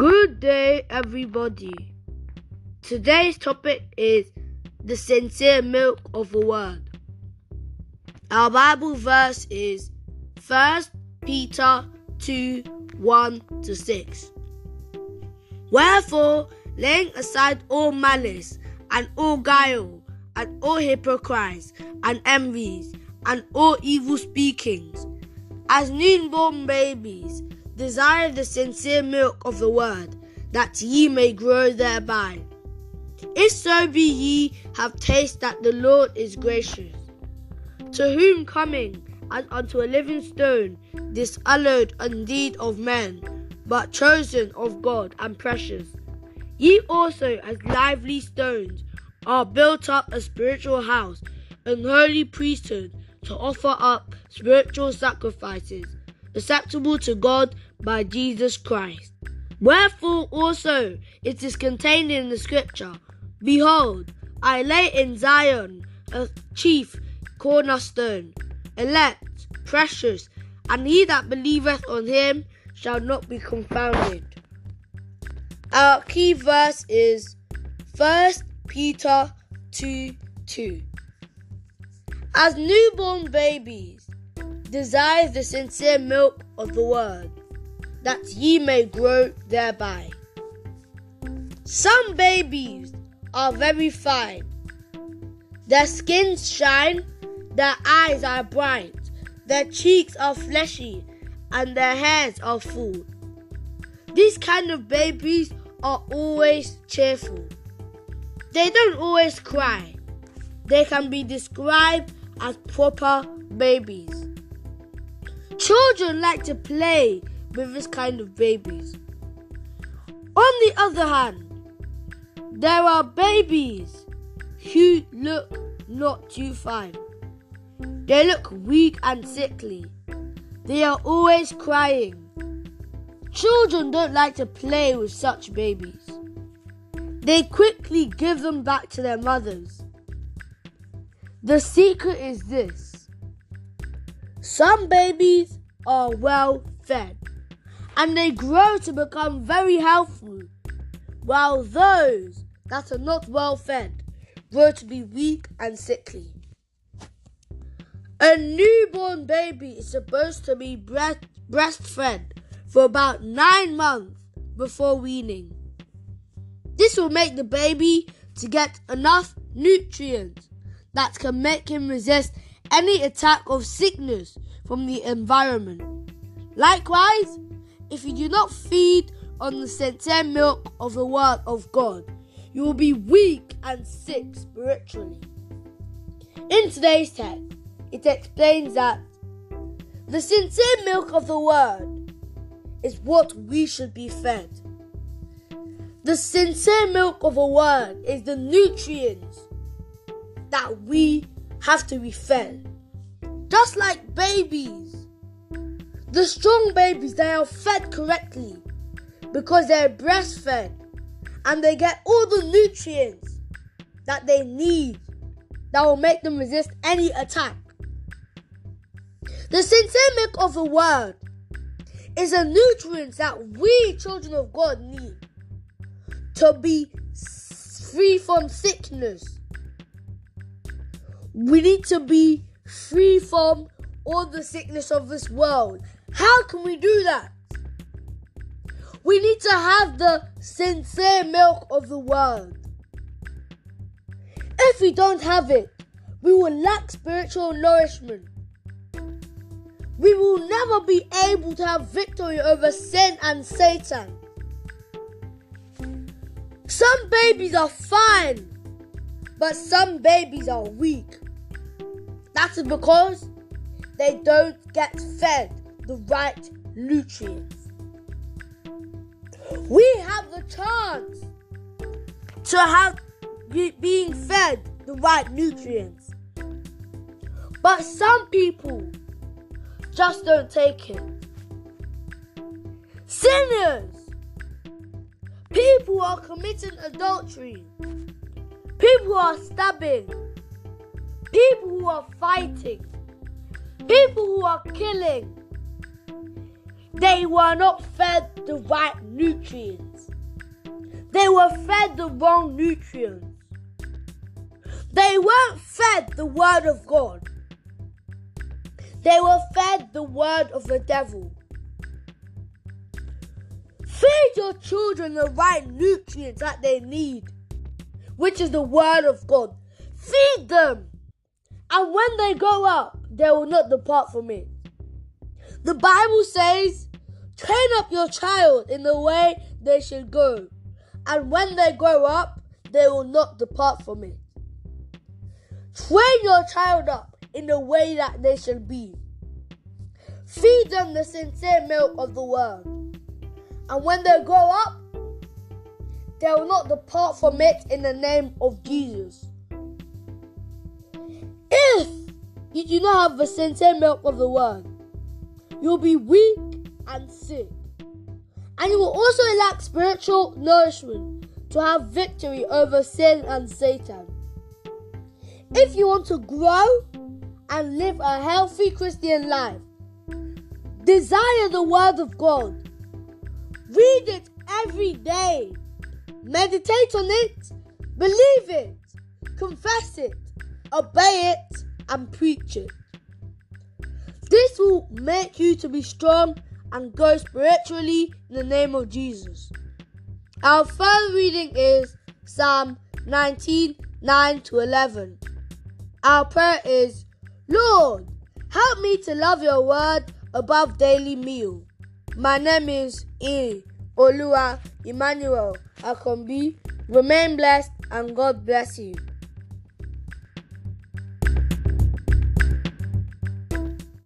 Good day, everybody. Today's topic is the sincere milk of the word. Our Bible verse is 1 Peter 2 1 to 6. Wherefore, laying aside all malice and all guile and all hypocrites and envies and all evil speakings, as newborn babies, desire the sincere milk of the word, that ye may grow thereby. If so be ye have tasted that the Lord is gracious, to whom coming as unto a living stone, dishallowed indeed of men, but chosen of God and precious. Ye also, as lively stones, are built up a spiritual house, an holy priesthood, to offer up spiritual sacrifices, acceptable to God by Jesus Christ. Wherefore also it is contained in the scripture Behold, I lay in Zion a chief cornerstone, elect, precious, and he that believeth on him shall not be confounded. Our key verse is 1 Peter 2 2. As newborn babies, desire the sincere milk of the word, that ye may grow thereby. Some babies are very fine. Their skins shine, their eyes are bright, their cheeks are fleshy, and their hairs are full. These kind of babies are always cheerful. They don't always cry. They can be described as proper babies. Children like to play with this kind of babies. On the other hand, there are babies who look not too fine. They look weak and sickly. They are always crying. Children don't like to play with such babies. They quickly give them back to their mothers. The secret is this some babies are well fed and they grow to become very healthy, while those that are not well fed grow to be weak and sickly. A newborn baby is supposed to be breast, breastfed for about nine months before weaning. This will make the baby to get enough nutrients that can make him resist any attack of sickness from the environment. Likewise, if you do not feed on the sincere milk of the Word of God, you will be weak and sick spiritually. In today's text, it explains that the sincere milk of the Word is what we should be fed. The sincere milk of a word is the nutrients that we have to be fed. Just like babies, the strong babies they are fed correctly because they're breastfed and they get all the nutrients that they need that will make them resist any attack. The sincere of the word is a nutrient that we children of God need to be free from sickness. We need to be free from all the sickness of this world. How can we do that? We need to have the sincere milk of the world. If we don't have it, we will lack spiritual nourishment. We will never be able to have victory over sin and Satan. Some babies are fine, but some babies are weak. That is because they don't get fed the right nutrients. We have the chance to have be, being fed the right nutrients. But some people just don't take it. Sinners People are committing adultery. People are stabbing. People who are fighting. People who are killing. They were not fed the right nutrients. They were fed the wrong nutrients. They weren't fed the word of God. They were fed the word of the devil. Feed your children the right nutrients that they need, which is the word of God. Feed them. And when they grow up, they will not depart from it. The Bible says, train up your child in the way they should go, and when they grow up, they will not depart from it. Train your child up in the way that they should be. Feed them the sincere milk of the word. And when they grow up, they will not depart from it in the name of Jesus. If you do not have the sincere milk of the word, you'll be weak and sick. And you will also lack spiritual nourishment to have victory over sin and Satan. If you want to grow and live a healthy Christian life, desire the Word of God. Read it every day. Meditate on it. Believe it. Confess it. Obey it. And preach it. This will make you to be strong and grow spiritually in the name of Jesus. Our first reading is Psalm 19 9 to 11. Our prayer is Lord, help me to love your word above daily meal. My name is E. Olua Emmanuel Akombi. Remain blessed and God bless you.